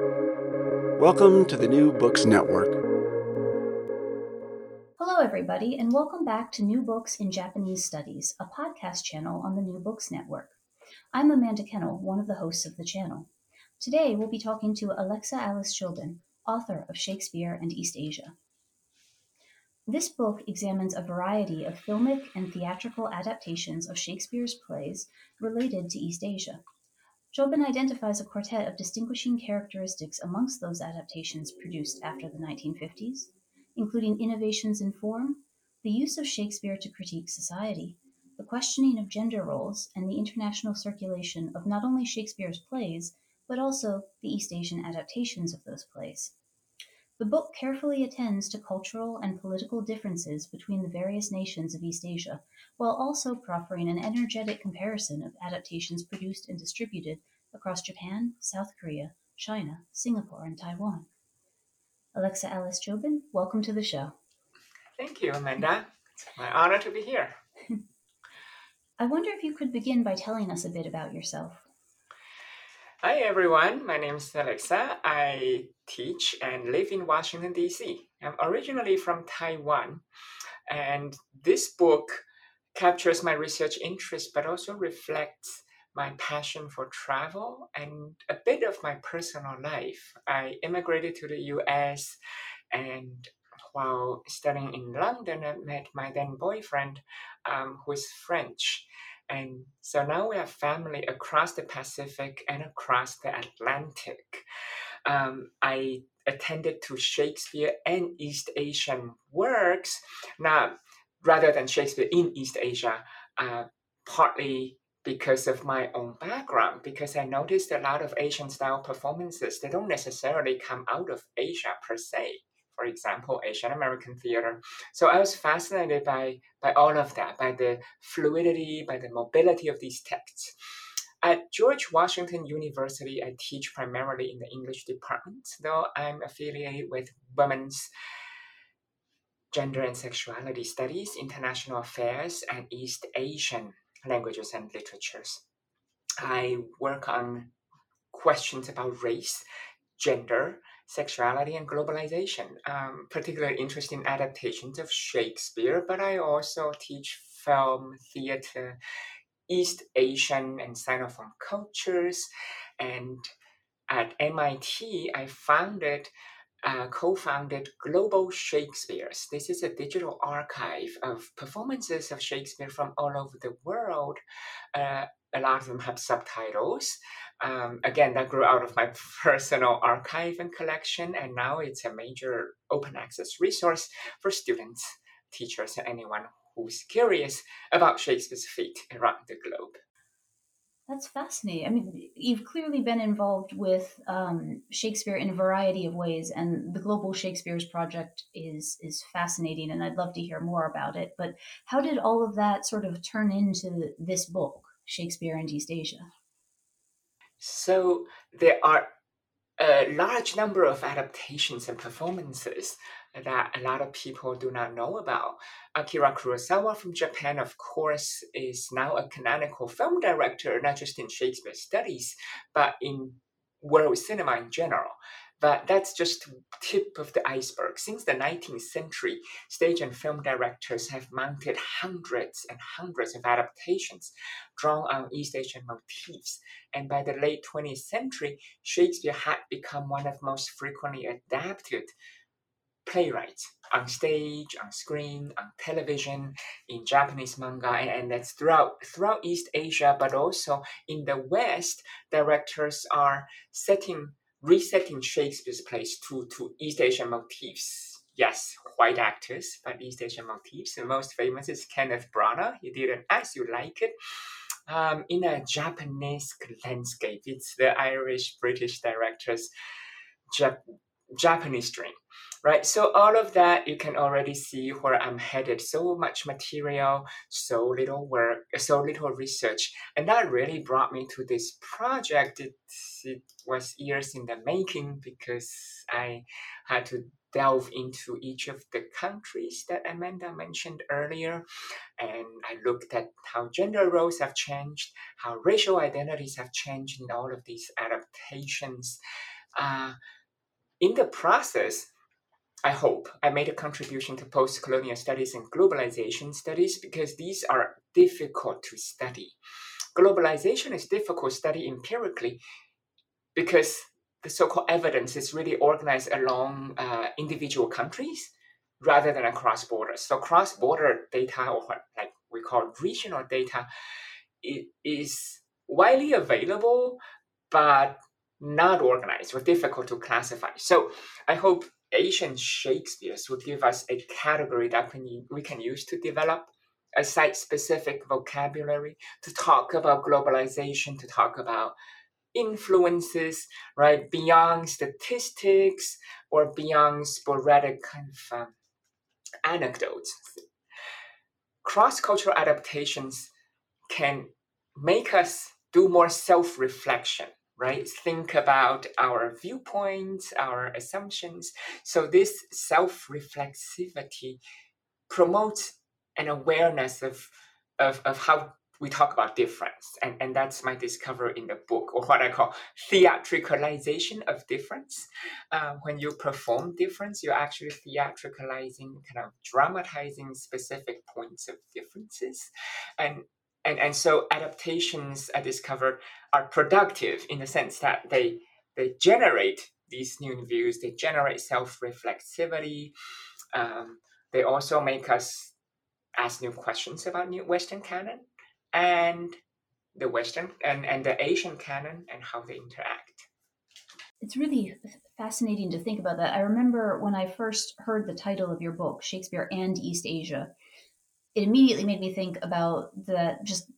Welcome to the New Books Network. Hello, everybody, and welcome back to New Books in Japanese Studies, a podcast channel on the New Books Network. I'm Amanda Kennel, one of the hosts of the channel. Today, we'll be talking to Alexa Alice Joubin, author of Shakespeare and East Asia. This book examines a variety of filmic and theatrical adaptations of Shakespeare's plays related to East Asia. Joubin identifies a quartet of distinguishing characteristics amongst those adaptations produced after the 1950s, including innovations in form, the use of Shakespeare to critique society, the questioning of gender roles, and the international circulation of not only Shakespeare's plays, but also the East Asian adaptations of those plays. The book carefully attends to cultural and political differences between the various nations of East Asia, while also proffering an energetic comparison of adaptations produced and distributed across Japan, South Korea, China, Singapore, and Taiwan. Alexa Alice Joubin, welcome to the show. Thank you, Amanda. It's my honor to be here. I wonder if you could begin by telling us a bit about yourself. Hi, everyone. My name is Alexa. I teach and live in Washington, D.C. I'm originally from Taiwan, and this book captures my research interest but also reflects my passion for travel and a bit of my personal life. I immigrated to the US and while studying in London, I met my then boyfriend um, who is French. And so now we have family across the Pacific and across the Atlantic. Um, I attended to Shakespeare and East Asian works. Now, rather than Shakespeare in East Asia, uh, partly because of my own background, because I noticed a lot of Asian style performances, they don't necessarily come out of Asia per se. For example, Asian American theater. So I was fascinated by, by all of that, by the fluidity, by the mobility of these texts. At George Washington University, I teach primarily in the English department, though I'm affiliated with Women's Gender and Sexuality Studies, International Affairs, and East Asian languages and literatures. I work on questions about race, gender, sexuality, and globalization, um, particularly interested in adaptations of Shakespeare, but I also teach film, theater, East Asian and Sinophone cultures. And at MIT, I founded uh, co-founded Global Shakespeares. This is a digital archive of performances of Shakespeare from all over the world. Uh, a lot of them have subtitles. Um, again, that grew out of my personal archive and collection, and now it's a major open access resource for students, teachers, and anyone who's curious about Shakespeare's fate around the globe. That's fascinating. I mean, you've clearly been involved with um, Shakespeare in a variety of ways, and the Global Shakespeares Project is is fascinating, and I'd love to hear more about it. But how did all of that sort of turn into this book, Shakespeare and East Asia? So there are a large number of adaptations and performances that a lot of people do not know about. Akira Kurosawa from Japan, of course, is now a canonical film director, not just in Shakespeare studies, but in world cinema in general. But that's just tip of the iceberg. Since the 19th century, stage and film directors have mounted hundreds and hundreds of adaptations drawn on East Asian motifs. And by the late 20th century, Shakespeare had become one of most frequently adapted playwrights on stage, on screen, on television, in Japanese manga, and, and that's throughout throughout East Asia, but also in the West, directors are setting resetting Shakespeare's plays to, to East Asian motifs. Yes, white actors, but East Asian motifs. The most famous is Kenneth Branagh. He did an As You Like It um, in a Japanese landscape. It's the Irish British directors' Jap- Japanese dream right? So all of that, you can already see where I'm headed. So much material, so little work, so little research. And that really brought me to this project. It, it was years in the making because I had to delve into each of the countries that Amanda mentioned earlier. And I looked at how gender roles have changed, how racial identities have changed in all of these adaptations. Uh, in the process, I hope I made a contribution to post colonial studies and globalization studies because these are difficult to study. Globalization is difficult to study empirically because the so called evidence is really organized along uh, individual countries rather than across borders. So, cross border data, or what like we call regional data, is widely available, but not organized or difficult to classify. So, I hope Asian Shakespeare's would give us a category that we can use to develop a site specific vocabulary to talk about globalization, to talk about influences, right, beyond statistics or beyond sporadic kind of um, anecdotes. Cross cultural adaptations can make us do more self reflection right? Think about our viewpoints, our assumptions. So this self-reflexivity promotes an awareness of, of, of how we talk about difference. And, and that's my discovery in the book, or what I call theatricalization of difference. Uh, when you perform difference, you're actually theatricalizing, kind of dramatizing specific points of differences. And and and so adaptations I discovered are productive in the sense that they they generate these new views, they generate self-reflexivity. Um, they also make us ask new questions about new Western canon and the Western and, and the Asian canon and how they interact. It's really fascinating to think about that. I remember when I first heard the title of your book, Shakespeare and East Asia, it immediately made me think about the just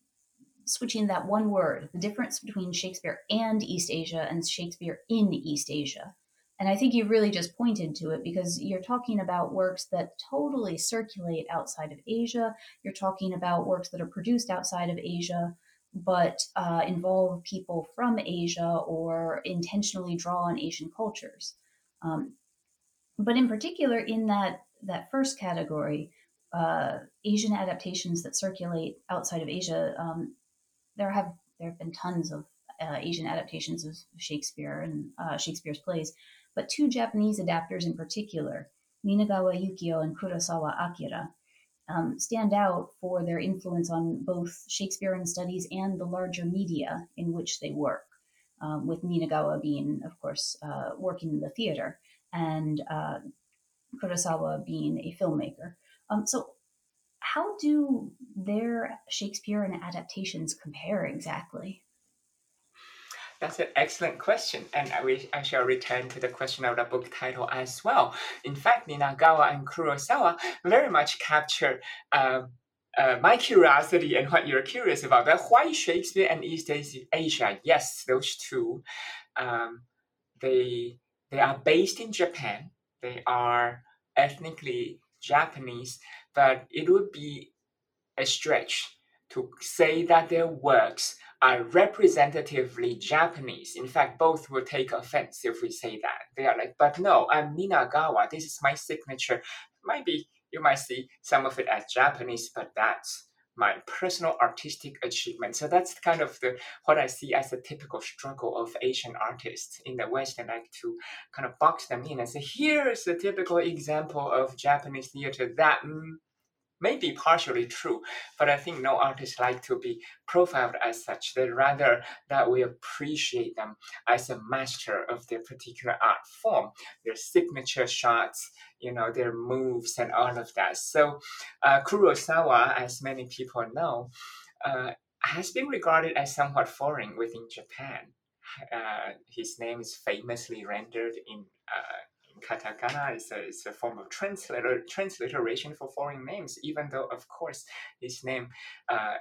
switching that one word, the difference between Shakespeare and East Asia and Shakespeare in East Asia. And I think you really just pointed to it because you're talking about works that totally circulate outside of Asia. You're talking about works that are produced outside of Asia, but uh, involve people from Asia or intentionally draw on Asian cultures. Um, but in particular, in that that first category, uh, Asian adaptations that circulate outside of Asia, um, there have there have been tons of uh, Asian adaptations of Shakespeare and uh, Shakespeare's plays, but two Japanese adapters in particular, Ninagawa Yukio and Kurosawa Akira, um, stand out for their influence on both Shakespearean studies and the larger media in which they work. Um, with Ninagawa being, of course, uh, working in the theater, and uh, Kurosawa being a filmmaker. Um, so, how do their Shakespearean adaptations compare exactly? That's an excellent question, and I, will, I shall return to the question of the book title as well. In fact, Ninagawa and Kurosawa very much capture uh, uh, my curiosity and what you're curious about. But why Shakespeare and East Asia? Yes, those two, um, they they are based in Japan. They are ethnically Japanese, but it would be a stretch to say that their works are representatively Japanese. In fact, both will take offense if we say that. They are like, but no, I'm Ninagawa. This is my signature. Maybe you might see some of it as Japanese, but that's my personal artistic achievement. So that's kind of the what I see as a typical struggle of Asian artists in the West. I like to kind of box them in and say, here's a typical example of Japanese theater that may be partially true, but I think no artists like to be profiled as such. They rather that we appreciate them as a master of their particular art form, their signature shots, you know, their moves and all of that. So uh, Kurosawa, as many people know, uh, has been regarded as somewhat foreign within Japan. Uh, his name is famously rendered in uh, katakana is a, is a form of transliteration for foreign names, even though, of course, his name uh,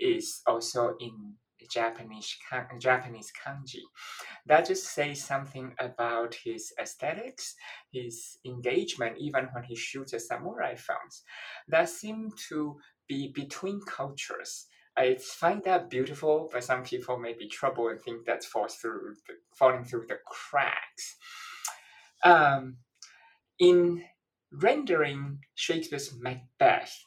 is also in Japanese Japanese kanji. That just says something about his aesthetics, his engagement, even when he shoots a samurai films, that seem to be between cultures. I find that beautiful, but some people may be troubled and think that's falls through falling through the cracks. Um, in rendering Shakespeare's Macbeth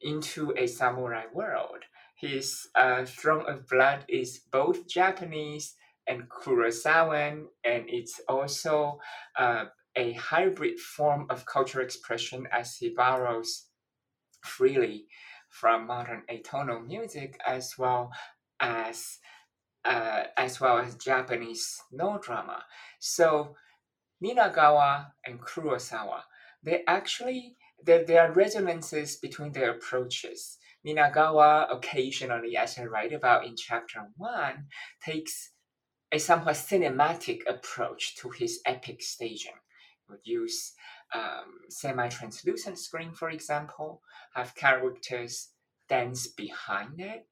into a samurai world, his uh, Throne of Blood is both Japanese and Kurosawan, and it's also uh, a hybrid form of cultural expression as he borrows freely from modern atonal music as well as uh, as well as Japanese Noh drama. So Ninagawa and Kurosawa, they actually there, there are resonances between their approaches. Ninagawa occasionally, as I write about in chapter one, takes a somewhat cinematic approach to his epic staging. Would use um, semi-translucent screen, for example, have characters dance behind it.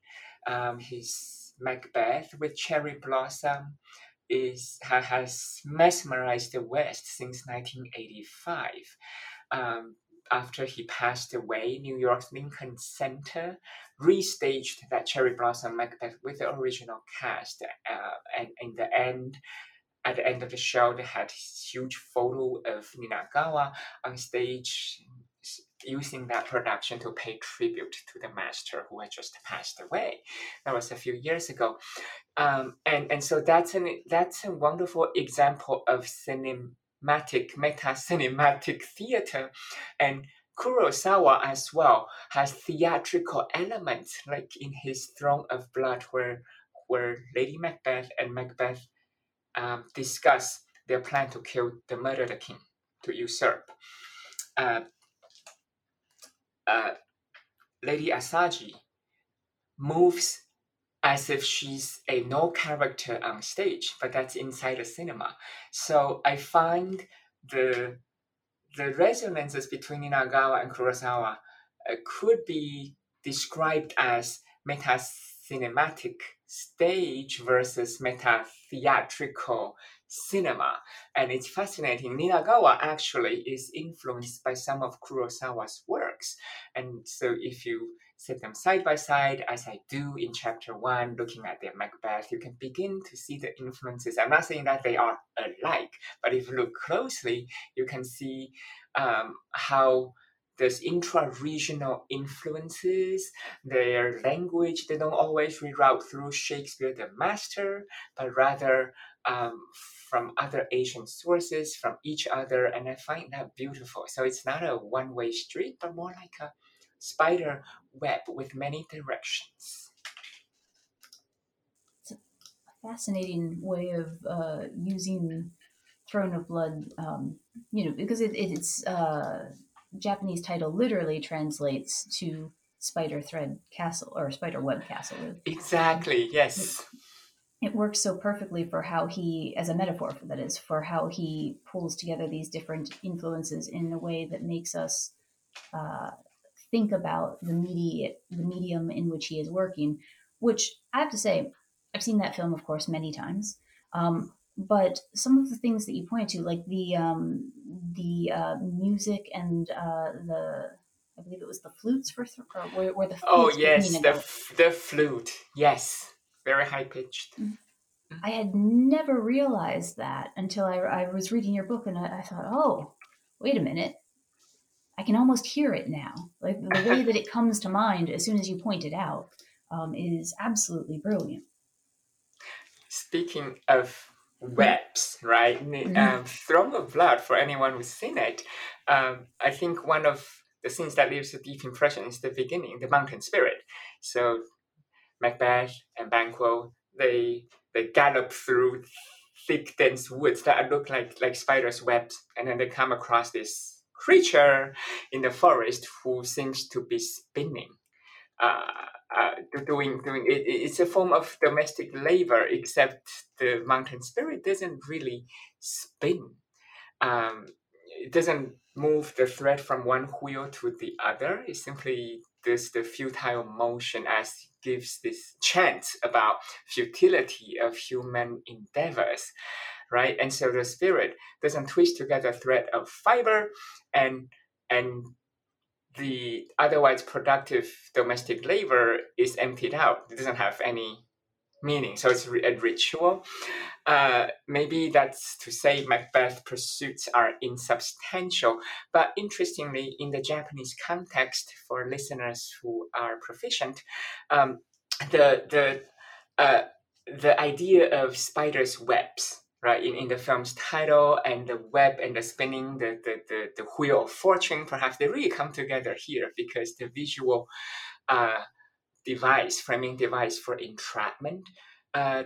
Um, his Macbeth with cherry blossom is has mesmerized the West since 1985. Um, after he passed away, New York's Lincoln Center restaged that Cherry Blossom Macbeth with the original cast. Uh, and in the end, at the end of the show, they had huge photo of Ninagawa on stage using that production to pay tribute to the master who had just passed away. That was a few years ago. Um, and, and so that's an that's a wonderful example of cinematic, meta cinematic theater. And Kurosawa as well has theatrical elements, like in his Throne of Blood, where where Lady Macbeth and Macbeth um, discuss their plan to kill the murder the king, to usurp. Uh, uh, Lady Asaji moves as if she's a Noh character on stage, but that's inside the cinema. So I find the the resonances between Ninagawa and Kurosawa uh, could be described as meta cinematic stage versus meta theatrical cinema. And it's fascinating. Ninagawa actually is influenced by some of Kurosawa's works. And so if you set them side by side, as I do in chapter one, looking at their Macbeth, you can begin to see the influences. I'm not saying that they are alike, but if you look closely, you can see um, how there's intra-regional influences. Their language, they don't always reroute through Shakespeare the master, but rather um, from other Asian sources, from each other, and I find that beautiful. So it's not a one-way street, but more like a spider web with many directions. It's a fascinating way of uh, using Throne of Blood, um, you know, because it, it's uh, Japanese title literally translates to spider thread castle or spider web castle. Exactly. Yes. It, works so perfectly for how he, as a metaphor for that is, for how he pulls together these different influences in a way that makes us uh, think about the mediate, the medium in which he is working. Which I have to say, I've seen that film, of course, many times. Um, but some of the things that you point to, like the um, the uh, music and uh, the I believe it was the flutes for or where, where the oh yes the f- the flute yes very high pitched. Mm-hmm. Mm-hmm. I had never realized that until I, I was reading your book and I, I thought, oh, wait a minute. I can almost hear it now. Like the way that it comes to mind as soon as you point it out um, is absolutely brilliant. Speaking of webs, right? Mm-hmm. Um, Throne of Blood, for anyone who's seen it, um, I think one of the scenes that leaves a deep impression is the beginning, the mountain spirit. So Macbeth and Banquo, they they gallop through thick, dense woods that look like like spiders' webs, and then they come across this creature in the forest who seems to be spinning. Uh, uh, doing doing it, it's a form of domestic labor, except the mountain spirit doesn't really spin. Um, it doesn't move the thread from one wheel to the other. It simply does the futile motion as gives this chant about futility of human endeavors, right? And so the spirit doesn't twist together thread of fiber and and the otherwise productive domestic labor is emptied out. It doesn't have any meaning. So it's a ritual. Uh, maybe that's to say Macbeth pursuits are insubstantial. But interestingly, in the Japanese context, for listeners who are proficient, um, the the uh, the idea of spiders' webs, right, in, in the film's title and the web and the spinning, the, the, the, the wheel of fortune, perhaps they really come together here because the visual uh, device, framing device for entrapment, uh,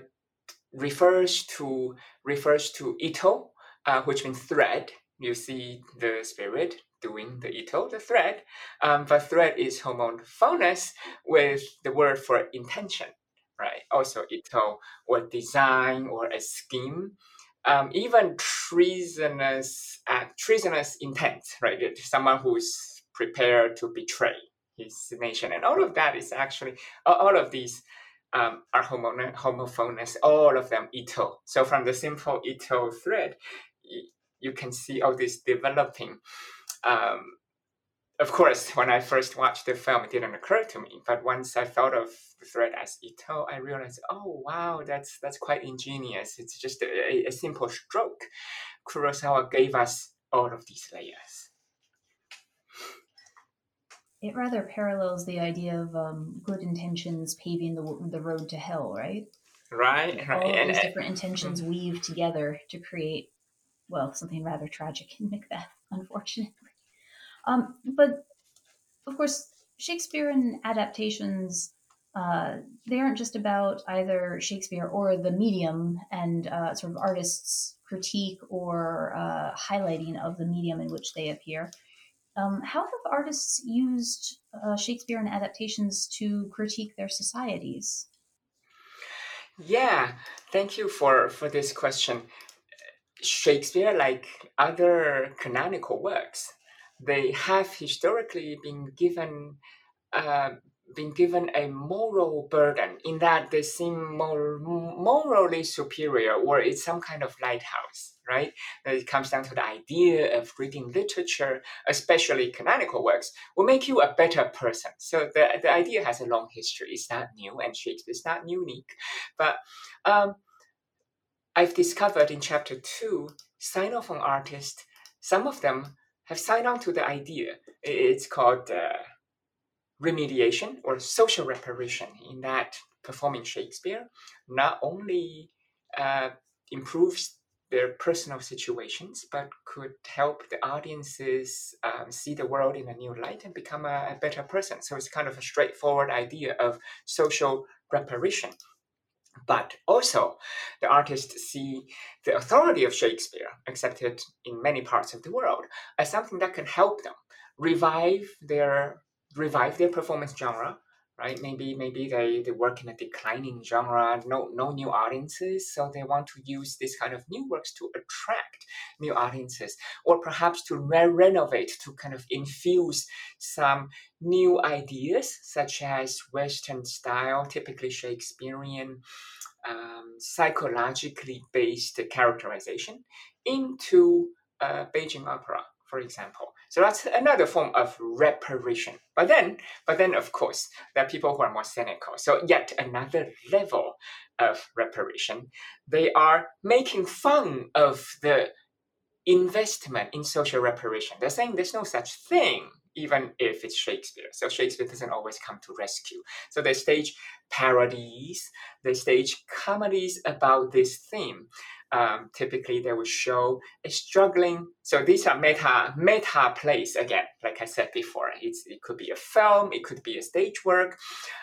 refers to refers to ito, uh, which means thread. You see the spirit doing the ito, the thread, um, but thread is homophonous with the word for intention, right? Also ito or design or a scheme. Um, even treasonous, uh, treasonous intent, right? Someone who's prepared to betray his nation, and all of that is actually all of these um, are homo- homophonous, all of them ito. So from the simple ito thread, you, you can see all this developing. Um, of course, when I first watched the film, it didn't occur to me. But once I thought of the thread as ito, I realized, oh wow, that's that's quite ingenious. It's just a, a simple stroke. Kurosawa gave us all of these layers it rather parallels the idea of um, good intentions paving the the road to hell, right? Right, right. All and, these different intentions mm-hmm. weave together to create, well, something rather tragic in Macbeth, unfortunately. Um, but of course, Shakespearean adaptations. Uh, they aren't just about either Shakespeare or the medium and uh, sort of artists' critique or uh, highlighting of the medium in which they appear. Um, how have artists used uh, Shakespearean adaptations to critique their societies? Yeah, thank you for, for this question. Shakespeare, like other canonical works, they have historically been given uh, been given a moral burden in that they seem more morally superior or it's some kind of lighthouse right? It comes down to the idea of reading literature especially canonical works will make you a better person. So the, the idea has a long history. It's not new and shakespeare is not unique. But um, i've discovered in chapter two sinophone artists some of them have signed on to the idea. It's called uh, remediation or social reparation in that performing Shakespeare not only uh, improves their personal situations, but could help the audiences um, see the world in a new light and become a, a, better person. So it's kind of a straightforward idea of social reparation. But also, the artists see the authority of Shakespeare, accepted in many parts of the world, as something that can help them revive their revive their performance genre right? Maybe maybe they, they work in a declining genre no no new audiences so they want to use this kind of new works to attract new audiences or perhaps to re- renovate to kind of infuse some new ideas such as western style typically shakespearean um, psychologically based characterization into uh, beijing opera for example. So that's another form of reparation. But then, but then of course, there are people who are more cynical. So yet another level of reparation. They are making fun of the investment in social reparation. They're saying there's no such thing, even if it's Shakespeare. So Shakespeare doesn't always come to rescue. So they stage parodies, they stage comedies about this theme um, typically they will show a struggling. So these are meta meta plays again, like I said before. It's, it could be a film, it could be a stage work,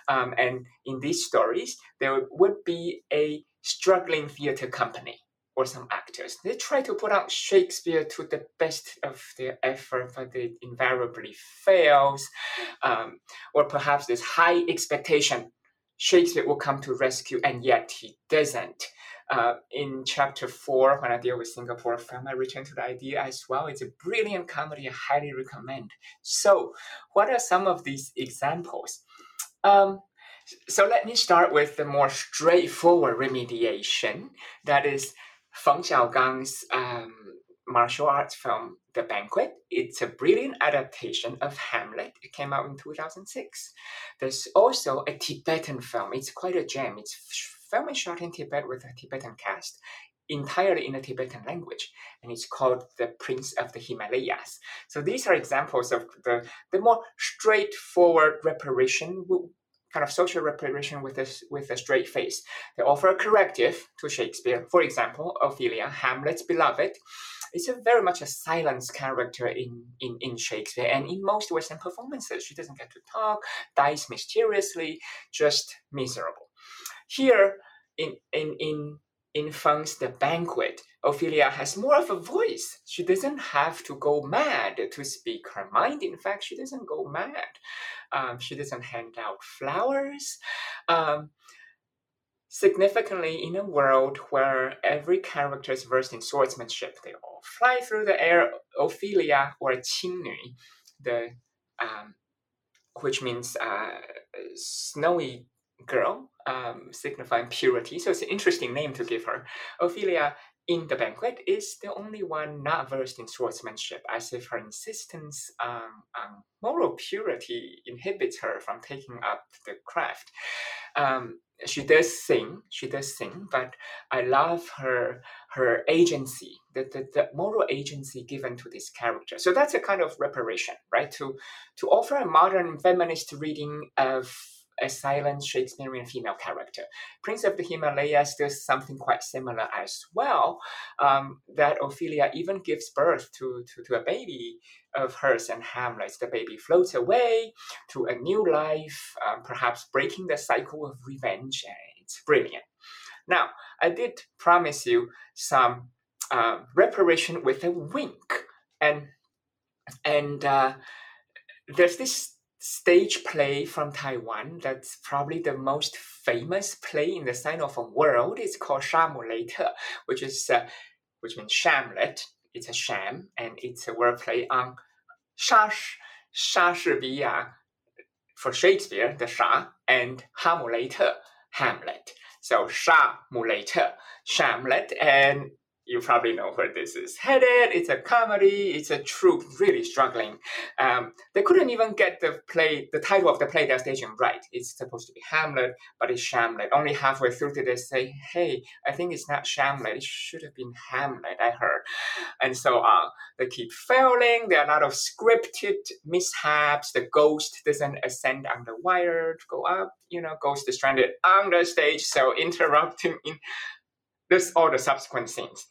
um, and in these stories there would be a struggling theater company or some actors. They try to put out Shakespeare to the best of their effort, but it invariably fails. Um, or perhaps there's high expectation Shakespeare will come to rescue, and yet he doesn't. Uh, in chapter four, when I deal with Singapore film, I return to the idea as well. It's a brilliant comedy I highly recommend. So, what are some of these examples? Um, so, let me start with the more straightforward remediation. That is Feng Xiaogang's um, martial arts film, The Banquet. It's a brilliant adaptation of Hamlet. It came out in 2006. There's also a Tibetan film. It's quite a gem. It's film shot in Tibet with a Tibetan cast, entirely in the Tibetan language, and it's called The Prince of the Himalayas. So these are examples of the, the more straightforward reparation kind of social reparation with a, with a straight face. They offer a corrective to Shakespeare. For example, Ophelia, Hamlet's beloved, is a very much a silenced character in, in, in Shakespeare. And in most Western performances, she doesn't get to talk, dies mysteriously, just miserable. Here, in, in, in in Feng's The Banquet, Ophelia has more of a voice. She doesn't have to go mad to speak her mind. In fact, she doesn't go mad. Um, she doesn't hand out flowers. Um, significantly, in a world where every character is versed in swordsmanship, they all fly through the air. Ophelia, or Qingnü, the um, which means uh, snowy girl, um, signifying purity. So it's an interesting name to give her. Ophelia in the banquet is the only one not versed in swordsmanship, as if her insistence um, on moral purity inhibits her from taking up the craft. Um, she does sing, she does sing, but I love her her agency, the, the, the moral agency given to this character. So that's a kind of reparation, right? To to offer a modern feminist reading of a silent Shakespearean female character. Prince of the Himalayas does something quite similar as well, um, that Ophelia even gives birth to, to, to a baby of hers and Hamlet. The baby floats away to a new life, um, perhaps breaking the cycle of revenge, it's brilliant. Now, I did promise you some uh, reparation with a wink, and and uh, there's this stage play from Taiwan that's probably the most famous play in the Sinophone world. It's called Shamulator, which is uh, which means shamlet. It's a sham, and it's a wordplay on shash, Shakespeare* uh, for Shakespeare, the Shah, and Hamulator, Hamlet. So Shamulator, Shamlet, and you probably know where this is headed. It's a comedy. It's a troupe really struggling. Um, they couldn't even get the play, the title of the play they're staging right. It's supposed to be Hamlet, but it's Shamlet. Only halfway through did they say, "Hey, I think it's not Shamlet. It should have been Hamlet." I heard, and so on. Uh, they keep failing. There are a lot of scripted mishaps. The ghost doesn't ascend on the wire to go up. You know, ghost is stranded on the stage, so interrupting in this all the subsequent scenes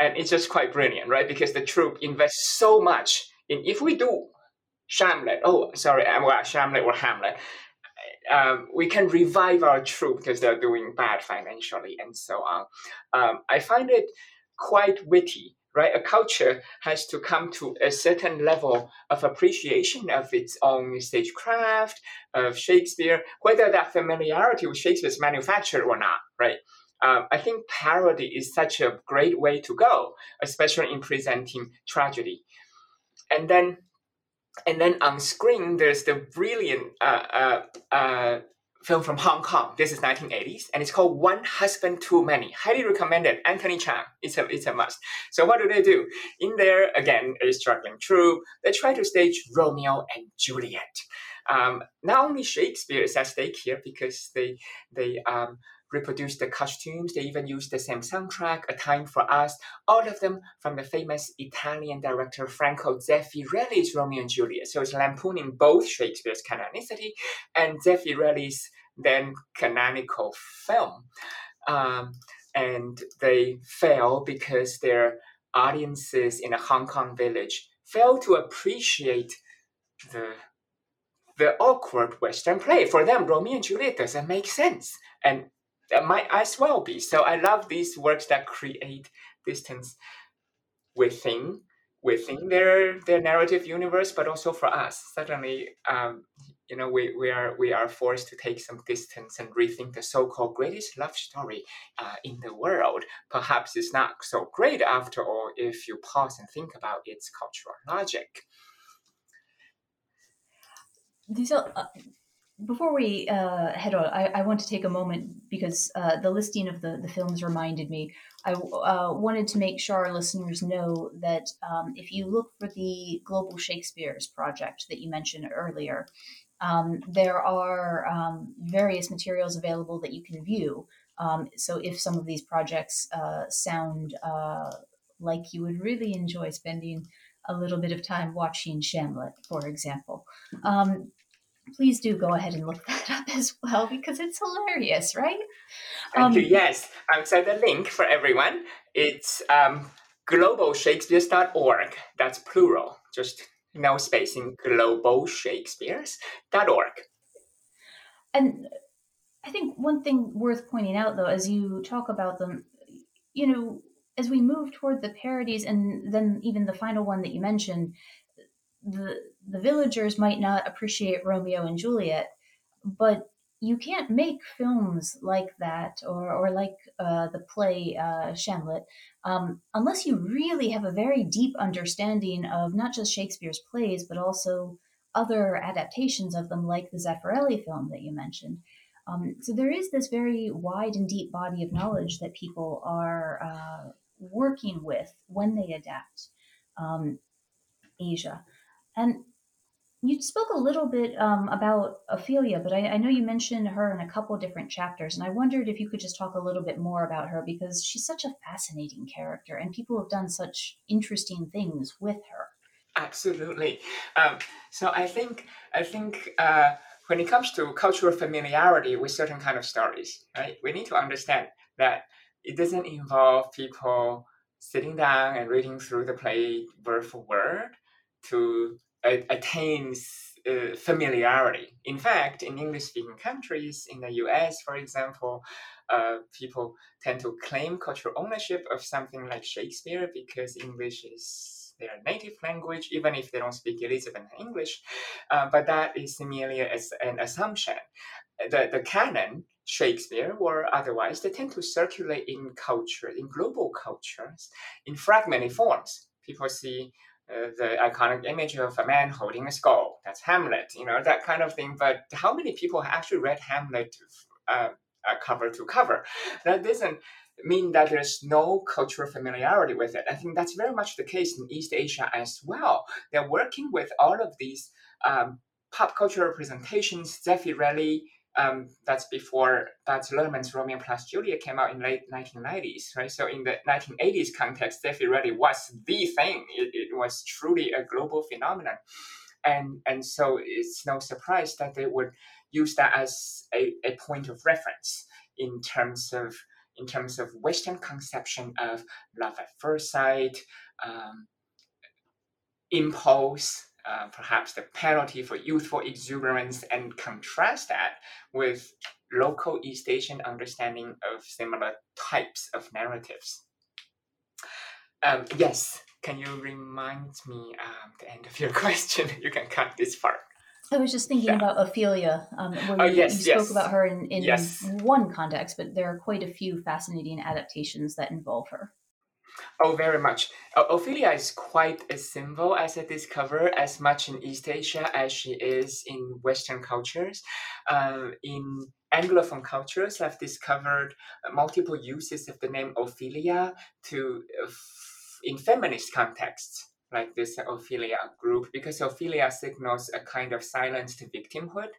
and it's just quite brilliant, right? Because the troupe invests so much in if we do Shamlet, oh sorry, well, Shamlet or Hamlet, um, we can revive our troupe because they're doing bad financially and so on. Um, I find it quite witty, right? A culture has to come to a certain level of appreciation of its own stagecraft, of Shakespeare, whether that familiarity with Shakespeare is manufactured or not, right? Um, I think parody is such a great way to go, especially in presenting tragedy. And then, and then on screen, there's the brilliant uh, uh, uh, film from Hong Kong. This is 1980s, and it's called One Husband Too Many. Highly recommended. Anthony Chan. It's a it's a must. So what do they do? In there again, a struggling troupe. They try to stage Romeo and Juliet. Um, not only Shakespeare is at stake here because they they um, reproduce the costumes. They even use the same soundtrack, A Time for Us, all of them from the famous Italian director Franco Zeffirelli's Romeo and Juliet. So it's lampooning both Shakespeare's canonicity and Zeffirelli's then canonical film. Um, and they fail because their audiences in a Hong Kong village fail to appreciate the the awkward Western play. For them, Romeo and Juliet doesn't make sense. And that might as well be. So I love these works that create distance within within their their narrative universe, but also for us. Suddenly, um, you know, we, we are we are forced to take some distance and rethink the so-called greatest love story uh, in the world. Perhaps it's not so great after all if you pause and think about its cultural logic. These uh, before we uh, head on, I, I, want to take a moment because uh, the listing of the, the films reminded me. I uh, wanted to make sure our listeners know that um, if you look for the Global Shakespeare's project that you mentioned earlier, um, there are um, various materials available that you can view. Um, so if some of these projects uh, sound uh, like you would really enjoy spending a little bit of time watching Shamlet, for example. Um, please do go ahead and look that up as well because it's hilarious, right? Thank um, you. Yes, I'll send the link for everyone. It's um, globalshakespeares.org. That's plural, just no space in globalshakespeares.org. And I think one thing worth pointing out, though, as you talk about them, you know, as we move toward the parodies and then even the final one that you mentioned, the the villagers might not appreciate Romeo and Juliet, but you can't make films like that or, or like uh, the play uh, um, unless you really have a very deep understanding of not just Shakespeare's plays, but also other adaptations of them, like the Zeffirelli film that you mentioned. Um, so there is this very wide and deep body of knowledge that people are uh, working with when they adapt um, Asia. And you spoke a little bit um, about Ophelia, but I, I, know you mentioned her in a couple different chapters, and I wondered if you could just talk a little bit more about her because she's such a fascinating character, and people have done such interesting things with her. Absolutely. Um, so I think I think uh, when it comes to cultural familiarity with certain kind of stories, right, we need to understand that it doesn't involve people sitting down and reading through the play word for word to attains uh, familiarity. In fact, in English speaking countries, in the US, for example, uh, people tend to claim cultural ownership of something like Shakespeare because English is their native language, even if they don't speak Elizabethan English. Uh, but that is merely as an assumption. The, the canon, Shakespeare or otherwise, they tend to circulate in culture, in global cultures, in fragmented forms. People see the iconic image of a man holding a skull. That's Hamlet, you know, that kind of thing. But how many people actually read Hamlet uh, uh, cover to cover? That doesn't mean that there's no cultural familiarity with it. I think that's very much the case in East Asia as well. They're working with all of these um, pop culture representations, Zeffirelli, um, that's before Baz Luhrmann's Romeo plus Juliet came out in late 1990s, right? So in the 1980s context, Zeffirelli was the thing. It, it was truly a global phenomenon. And, and so it's no surprise that they would use that as a, a point of reference in terms of in terms of Western conception of love at first sight, um, impulse, uh, perhaps the penalty for youthful exuberance and contrast that with local East Asian understanding of similar types of narratives. Um, yes, can you remind me um, the end of your question? you can cut this part. I was just thinking yeah. about Ophelia, um, where oh, you, yes, you yes. spoke about her in, in yes. one context, but there are quite a few fascinating adaptations that involve her. Oh, very much. Ophelia is quite a symbol as I discover, as much in East Asia as she is in Western cultures. Uh, in Anglophone cultures, I've discovered multiple uses of the name Ophelia to uh, in feminist contexts, like this Ophelia group, because Ophelia signals a kind of silenced victimhood.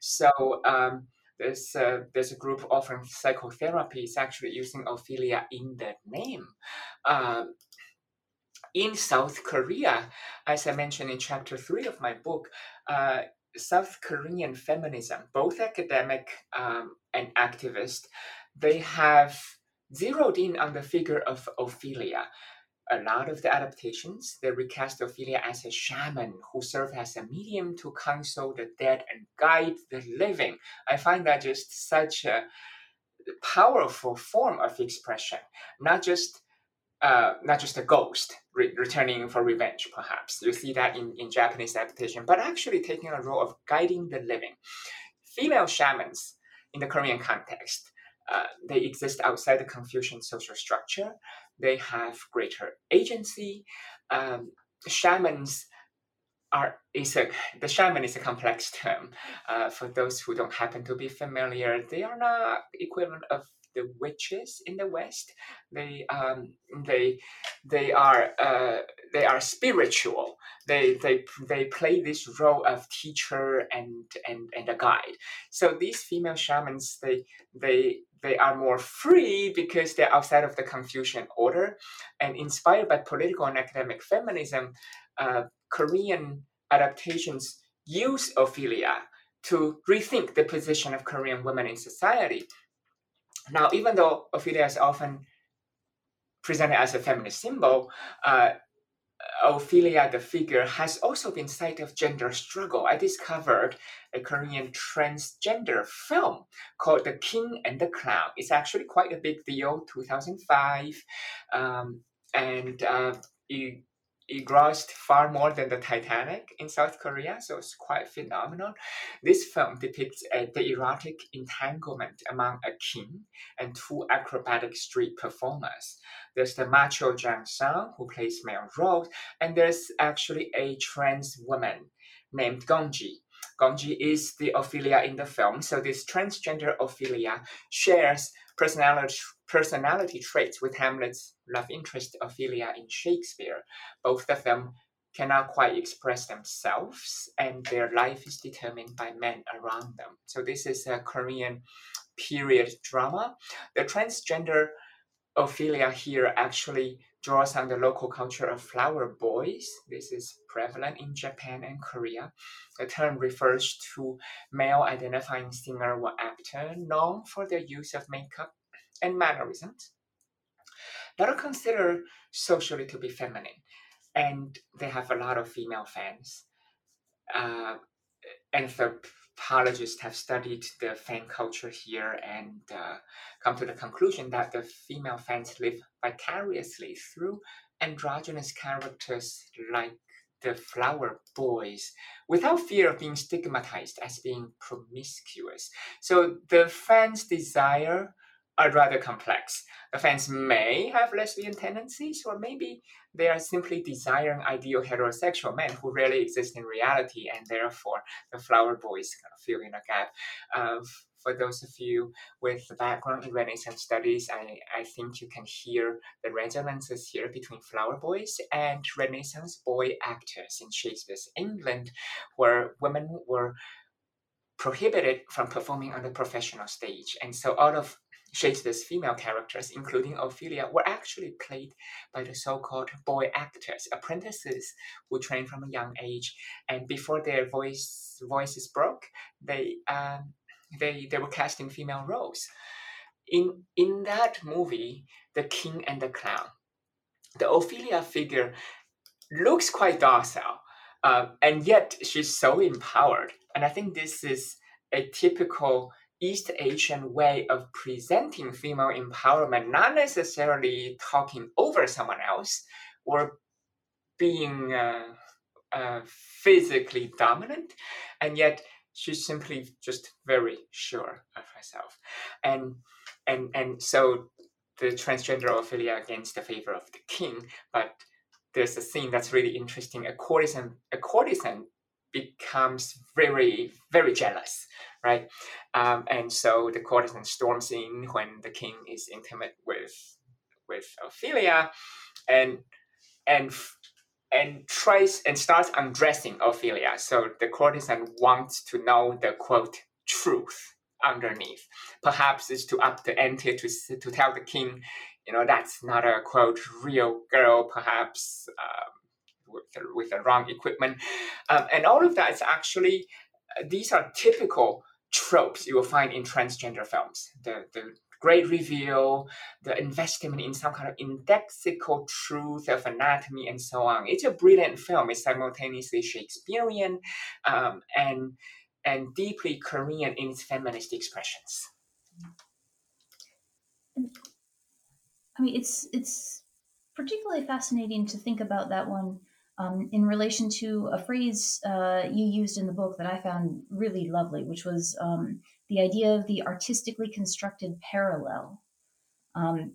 So. Um, there's a, a group offering psychotherapy is actually using Ophelia in that name. Um, in South Korea, as I mentioned in chapter three of my book, uh, South Korean feminism, both academic um, and activist, they have zeroed in on the figure of Ophelia a lot of the adaptations, they recast Ophelia as a shaman who served as a medium to counsel the dead and guide the living. I find that just such a powerful form of expression, not just uh, not just a ghost re- returning for revenge, perhaps. You see that in, in Japanese adaptation, but actually taking a role of guiding the living. Female shamans in the Korean context, uh, they exist outside the Confucian social structure they have greater agency. Um, shamans are is a the shaman is a complex term. Uh, for those who don't happen to be familiar, they are not equivalent of the witches in the West. They um, they they are uh, they are spiritual. They they they play this role of teacher and and and a guide. So these female shamans they they they are more free because they're outside of the Confucian order, and inspired by political and academic feminism, uh, Korean adaptations use Ophelia to rethink the position of Korean women in society. Now, even though Ophelia is often presented as a feminist symbol, uh, Ophelia, the figure, has also been site of gender struggle. I discovered a Korean transgender film called The King and the Clown. It's actually quite a big deal, 2005. Um, and uh, it grossed far more than the Titanic in South Korea, so it's quite phenomenal. This film depicts uh, the erotic entanglement among a king and two acrobatic street performers. There's the macho Jang-saeng who plays male roles, and there's actually a trans woman named Gong-gil. Gong-gil is the Ophelia in the film, so this transgender Ophelia shares personality personality traits with Hamlet's love interest Ophelia in Shakespeare. Both of them cannot quite express themselves, and their life is determined by men around them. So this is a Korean period drama. The transgender Ophelia here actually draws on the local culture of flower boys. This is prevalent in Japan and Korea. The term refers to male identifying singer or actor known for their use of makeup and mannerisms that are considered socially to be feminine. And they have a lot of female fans. Uh, anthropologists have studied the fan culture here and uh, come to the conclusion that the female fans live vicariously through androgynous characters like the flower boys without fear of being stigmatized as being promiscuous. So the fans' desire are rather complex. The fans may have lesbian tendencies, or maybe they are simply desiring ideal heterosexual men who rarely exist in reality, and therefore the flower boys kind of fill in a gap. Uh, for those of you with background in Renaissance studies, I, I think you can hear the resonances here between flower boys and Renaissance boy actors in Shakespeare's England, where women were prohibited from performing on the professional stage. And so all of Shakespeare's female characters, including Ophelia, were actually played by the so-called boy actors, apprentices who trained from a young age, and before their voice voices broke, they um, they they were cast in female roles. In in that movie, The King and the Clown, the Ophelia figure looks quite docile, uh, and yet she's so empowered. And I think this is a typical East Asian way of presenting female empowerment, not necessarily talking over someone else or being uh, uh, physically dominant, and yet she's simply just very sure of herself, and and and so the transgender Ophelia against the favor of the king, but there's a scene that's really interesting. A courtesan, a courtesan becomes very, very jealous, right? Um, and so the courtesan storms in when the king is intimate with with Ophelia, and and and tries and starts undressing Ophelia. So the courtesan wants to know the quote truth underneath. Perhaps it's to up the ante to to tell the king, you know, that's not a quote real girl. Perhaps. Um, with the, wrong equipment. Um, and all of that is actually, uh, these are typical tropes you will find in transgender films. The, the great reveal, the investment in some kind of indexical truth of anatomy and so on. It's a brilliant film. It's simultaneously Shakespearean um, and and deeply Korean in its feminist expressions. I mean, it's it's particularly fascinating to think about that one um, in relation to a phrase uh, you used in the book that I found really lovely, which was um, the idea of the artistically constructed parallel, um,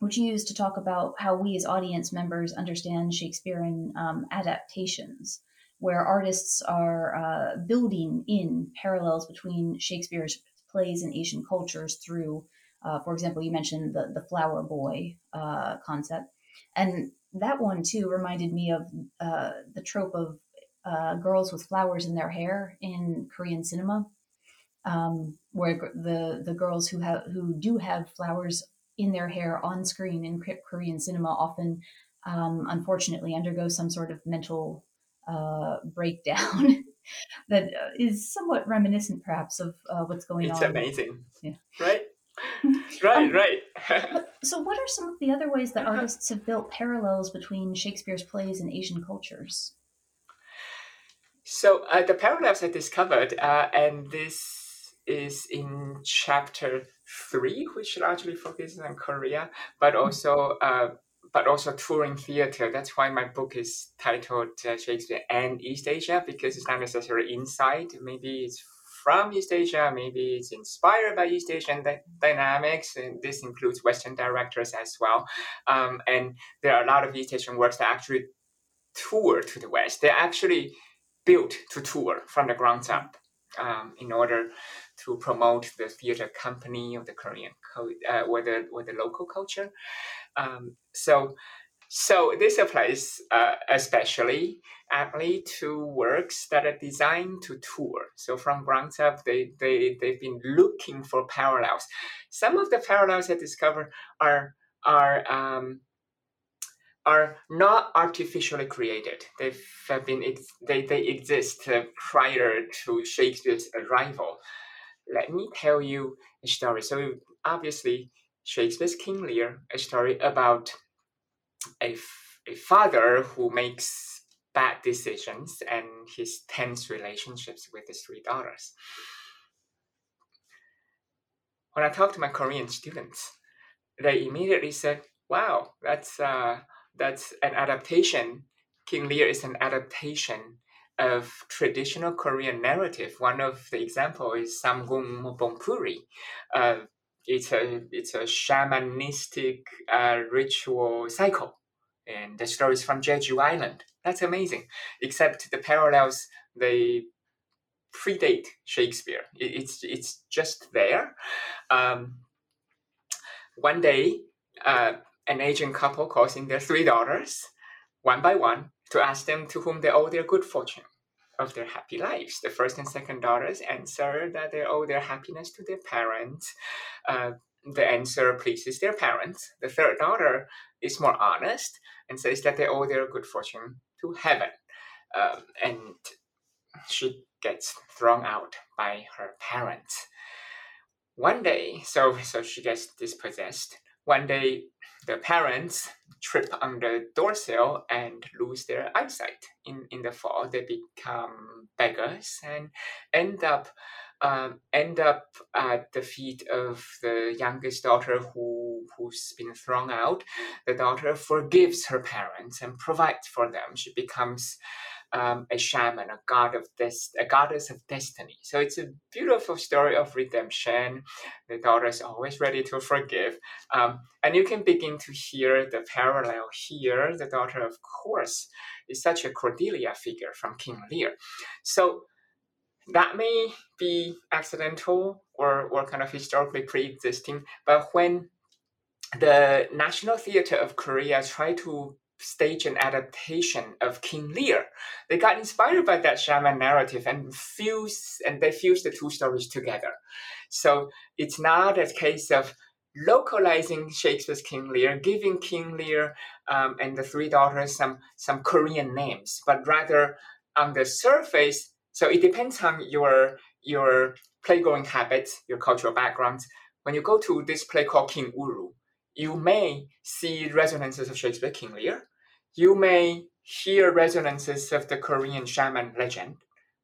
which you used to talk about how we as audience members understand Shakespearean um, adaptations, where artists are uh, building in parallels between Shakespeare's plays and Asian cultures through, uh, for example, you mentioned the, the flower boy uh, concept. And that one too reminded me of uh, the trope of uh, girls with flowers in their hair in Korean cinema, um, where the the girls who have who do have flowers in their hair on screen in Korean cinema often, um, unfortunately, undergo some sort of mental uh, breakdown that uh, somewhat reminiscent, perhaps, of uh, what's going it's on. It's amazing. Yeah. Right. right, um, right. so, what are some of the other ways that artists have built parallels between Shakespeare's plays and Asian cultures? So, uh, the parallels I discovered, uh, and this is in chapter three, which largely focuses on Korea, but mm-hmm. also uh, but also touring theater. That's why my book is titled uh, Shakespeare and East Asia because it's not necessarily inside. Maybe it's from East Asia, maybe it's inspired by East Asian dynamics, and this includes Western directors as well. Um, and there are a lot of East Asian works that actually tour to the West. They're actually built to tour from the ground up um, in order to promote the theater company of the Korean co- uh, or the or the local culture. Um, so so this applies uh, especially aptly to works that are designed to tour. So from ground up, they, they, they've been looking for parallels. Some of the parallels I discovered are, are, um, are not artificially created. They've been, they, they exist uh, prior to Shakespeare's arrival. Let me tell you a story. So obviously, Shakespeare's King Lear, a story about a, a father who makes bad decisions and his tense relationships with his three daughters. When I talk to my Korean students, they immediately said, "Wow, that's uh, that's an adaptation. King Lear is an adaptation of traditional Korean narrative. One of the example is Samgong Bonpuri, uh, it's a it's a shamanistic uh, ritual cycle, and the story is from Jeju Island. That's amazing. Except the parallels they predate Shakespeare. It, it's it's just there. Um, one day, uh, an Asian couple calls in their three daughters, one by one, to ask them to whom they owe their good fortune of their happy lives. The first and second daughters answer that they owe their happiness to their parents. Uh, the answer pleases their parents. The third daughter is more honest and says that they owe their good fortune to heaven. Um, and she gets thrown out by her parents. One day, so so she gets dispossessed. One day, the parents trip on the door sill and lose their eyesight. In, in the fall, they become beggars and end up um, end up at the feet of the youngest daughter who who's been thrown out. The daughter forgives her parents and provides for them. She becomes um, a shaman, a god of this, a goddess of destiny. So it's a beautiful story of redemption. The daughter is always ready to forgive, um, and you can begin to hear the parallel here. The daughter, of course, is such a Cordelia figure from King Lear. So that may be accidental or, or kind of historically pre-existing, but when the National Theatre of Korea tried to stage an adaptation of King Lear. They got inspired by that shaman narrative and fuse and they fused the two stories together. So it's not a case of localizing Shakespeare's King Lear, giving King Lear um, and the three daughters some some Korean names, but rather on the surface. So it depends on your your playgoing habits, your cultural backgrounds. When you go to this play called King Uru, you may see resonances of Shakespeare King Lear, you may hear resonances of the Korean shaman legend,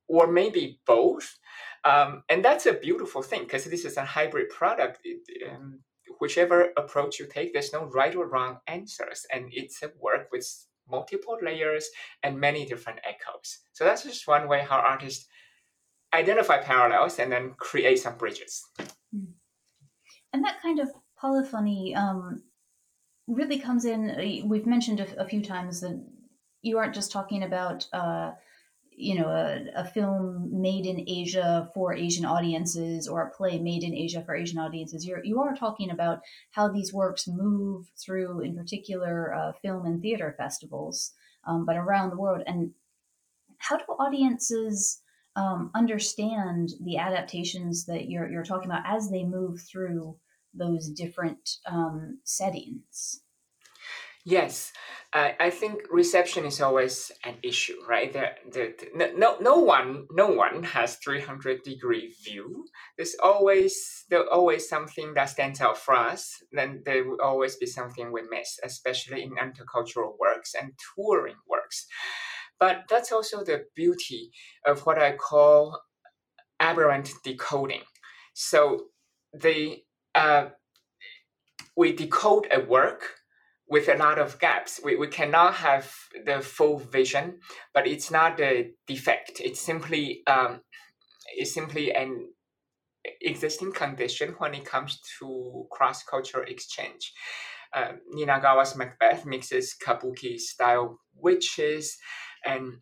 or maybe both. Um, and that's a beautiful thing because this is a hybrid product. It, um, whichever approach you take, there's no right or wrong answers. And it's a work with multiple layers and many different echoes. So that's just one way how artists identify parallels and then create some bridges. Hmm. And that kind of polyphony um, really comes in. Uh, we've mentioned a, a, few times that you aren't just talking about, uh, you know, a, a, film made in Asia for Asian audiences or a play made in Asia for Asian audiences. You're you are talking about how these works move through, in particular, uh, film and theater festivals, um, but around the world. And how do audiences um, understand the adaptations that you're you're talking about as they move through? Those different um, settings? Yes, I I think reception is always an issue, right? There, the, the, no, no one, no one has three hundred degree view. There's always there's always something that stands out for us. Then there will always be something we miss, especially in intercultural works and touring works. But that's also the beauty of what I call aberrant decoding. So the uh, we decode a work with a lot of gaps. We, we cannot have the full vision, but it's not a defect. It's simply um, it's simply an existing condition when it comes to cross cultural exchange. Uh, Ninagawa's Macbeth mixes kabuki style witches and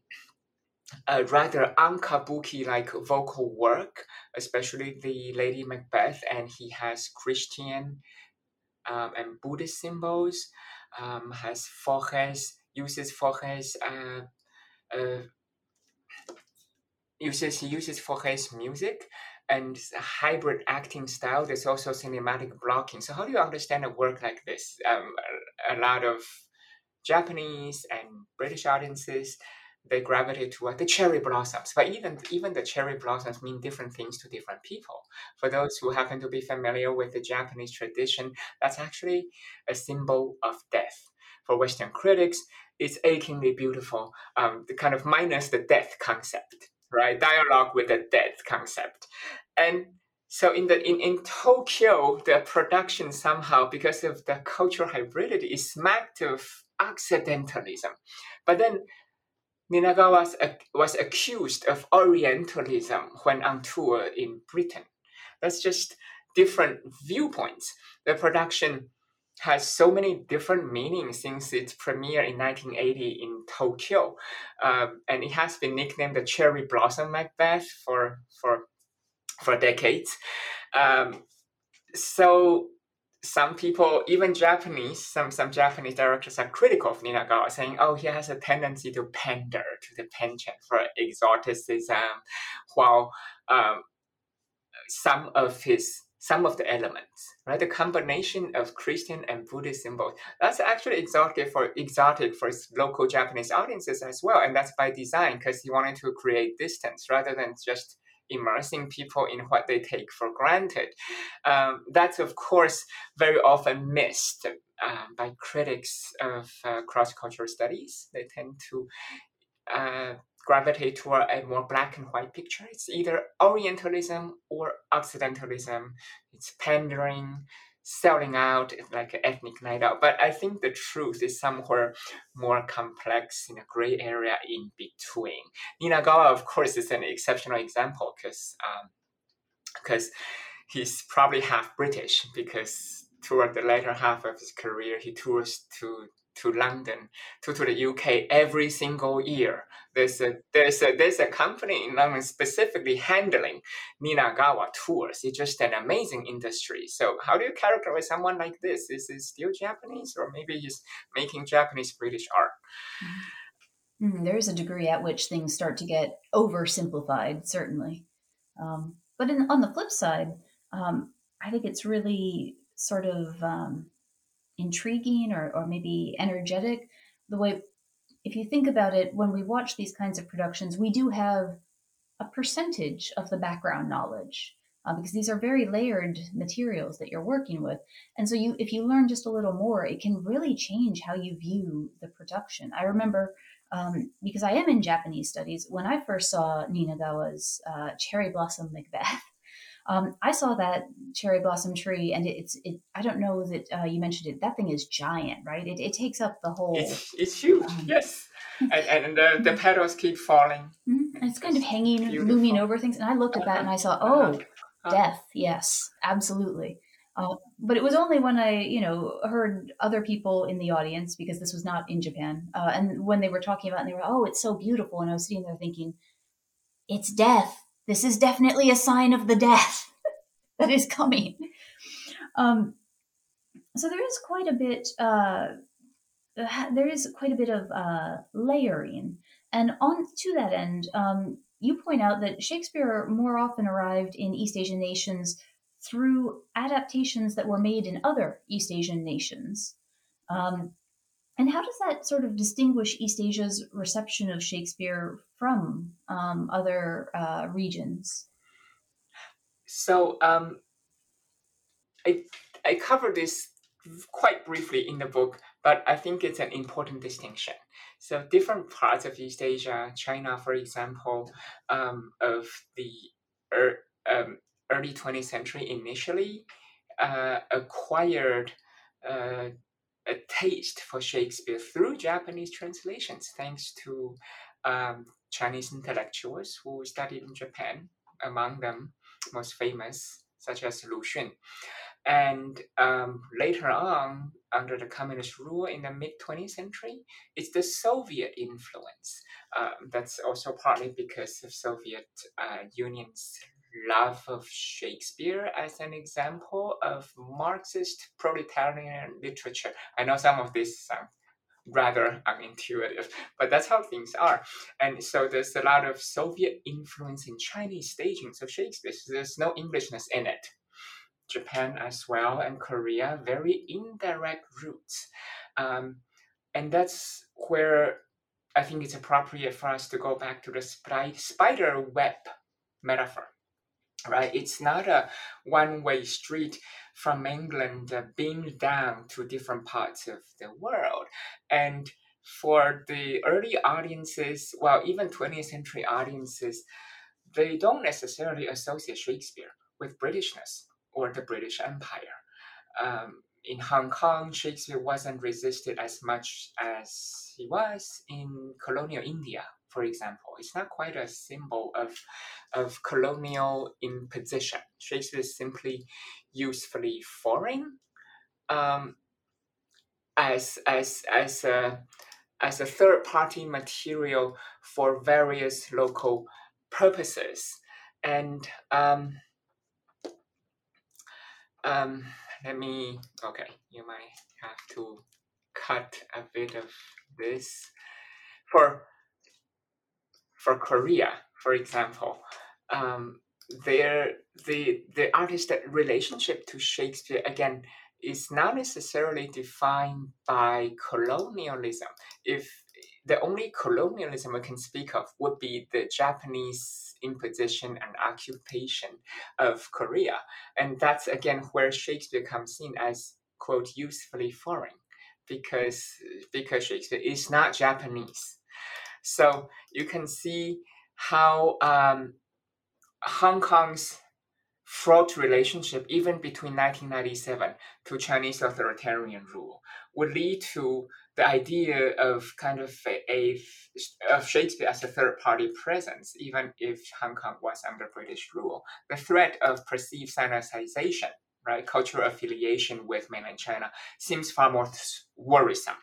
a rather unkabuki like vocal work, especially the Lady Macbeth, and he has Christian um, and Buddhist symbols um, has Fauré's, uses Fauré's, uh, uh, uses uses Fauré's music and hybrid acting style. There's also cinematic blocking. So how do you understand a work like this? Um, a, a lot of Japanese and British audiences they gravitate toward the cherry blossoms. But even even the cherry blossoms mean different things to different people. For those who happen to be familiar with the Japanese tradition, that's actually a symbol of death. For Western critics, it's achingly beautiful. Um, the kind of minus the death concept, right? Dialogue with the death concept, and so in the in, in Tokyo, the production somehow, because of the cultural hybridity, is smacked of Occidentalism, But then Ninagawa was, was accused of Orientalism when on tour in Britain. That's just different viewpoints. The production has so many different meanings since its premiere in 1980 in Tokyo, um, and it has been nicknamed the Cherry Blossom Macbeth for for for decades. Um, so some people, even Japanese, some some Japanese directors are critical of Ninagawa, saying, "Oh, he has a tendency to pander to the penchant for exoticism," while um, some of his some of the elements, right, the combination of Christian and Buddhist symbols, that's actually exotic for exotic for local Japanese audiences as well, and that's by design because he wanted to create distance rather than just immersing people in what they take for granted. Um, that's, of course, very often missed uh, by critics of uh, cross cultural studies. They tend to uh, gravitate toward a more black and white picture. It's either Orientalism or Occidentalism. It's pandering, selling out like an ethnic night out. But I think the truth is somewhere more complex in a gray area in between. Ninagawa, of course, is an exceptional example because because um, he's probably half British because toward the later half of his career he tours to to London, to, to the UK every single year. There's a there's a there's a company in London specifically handling Ninagawa tours. It's just an amazing industry. So how do you characterize someone like this? Is he still Japanese or maybe he's making Japanese British art? Mm, there is a degree at which things start to get oversimplified, certainly. Um, but in, on the flip side, um, I think it's really sort of um, intriguing or, or maybe energetic. The way, if you think about it, when we watch these kinds of productions, we do have a percentage of the background knowledge uh, because these are very layered materials that you're working with. And so, you, if you learn just a little more, it can really change how you view the production. I remember um, because I am in Japanese studies, when I first saw Ninagawa's uh, Cherry Blossom Macbeth, um, I saw that cherry blossom tree, and it's it. I don't know that uh, you mentioned it. That thing is giant, right? It, it takes up the whole. It's, it's huge. Um, yes, and, and the, the petals keep falling. Mm-hmm. It's kind of hanging, Beautiful. looming over things. And I looked at that and I saw, uh-huh. oh, uh-huh. death. Yes, absolutely. Uh, but it was only when I, you know, heard other people in the audience because this was not in Japan, uh, and when they were talking about, it and they were, oh, it's so beautiful, and I was sitting there thinking, it's death this is definitely a sign of the death that is coming. Um, so there is quite a bit. Uh, there is quite a bit of uh, layering, and on to that end, um, you point out that Shakespeare more often arrived in East Asian nations through adaptations that were made in other East Asian nations. Um, And how does that sort of distinguish East Asia's reception of Shakespeare from um, other uh, regions? So um, I I cover this quite briefly in the book, but I think it's an important distinction. So different parts of East Asia, China, for example, um, of the er, um, early 20th century initially uh, acquired uh, a taste for Shakespeare through Japanese translations, thanks to um, Chinese intellectuals who studied in Japan, among them most famous, such as Lu Xun. And um, later on, under the communist rule in the mid 20th century, it's the Soviet influence. Um, that's also partly because of Soviet uh, Union's love of Shakespeare as an example of Marxist proletarian literature. I know some of this sound rather unintuitive, but that's how things are. And so there's a lot of Soviet influence in Chinese stagings of Shakespeare. So there's no Englishness in it. Japan as well and Korea, very indirect roots. Um, and that's where I think it's appropriate for us to go back to the spider web metaphor right? It's not a one-way street from England uh, beamed down to different parts of the world. And for the early audiences, well, even 20th century audiences, they don't necessarily associate Shakespeare with Britishness or the British Empire. Um, in Hong Kong, Shakespeare wasn't resisted as much as he was in colonial India for example. It's not quite a symbol of, of colonial imposition. Shakespeare is simply usefully foreign um, as, as, as, a, as a third party material for various local purposes. And um, um, let me, okay, you might have to cut a bit of this. For for Korea, for example, um, their the the artist relationship to Shakespeare again is not necessarily defined by colonialism. If the only colonialism we can speak of would be the Japanese imposition and occupation of Korea, and that's again where Shakespeare comes in as quote usefully foreign, because because Shakespeare is not Japanese so you can see how um, Hong Kong's fraught relationship, even between 1997 to Chinese authoritarian rule, would lead to the idea of kind of a, a of Shakespeare as a third party presence, even if Hong Kong was under British rule. The threat of perceived Sinicization, right, cultural affiliation with mainland China, seems far more worrisome.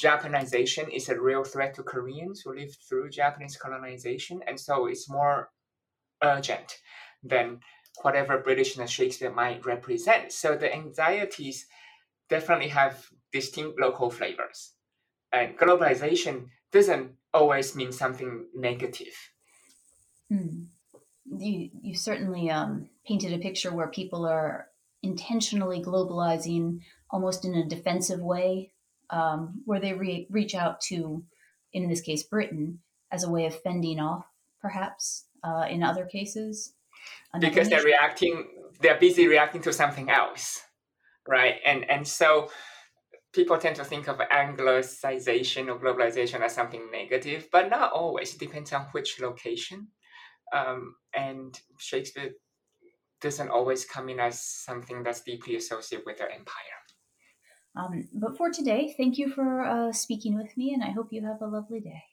Japanization is a real threat to Koreans who lived through Japanese colonization, and so it's more urgent than whatever Britishness Shakespeare might represent. So the anxieties definitely have distinct local flavors. And globalization doesn't always mean something negative. Mm. You, you certainly um, painted a picture where people are intentionally globalizing almost in a defensive way um, where they re- reach out to, in this case, Britain, as a way of fending off, perhaps uh, in other cases. Because they're reacting, they're busy reacting to something else, right? And and so people tend to think of Anglicization or globalization as something negative, but not always. It depends on which location. Um, and Shakespeare doesn't always come in as something that's deeply associated with their empire. Um, but for today, thank you for uh, speaking with me, and I hope you have a lovely day.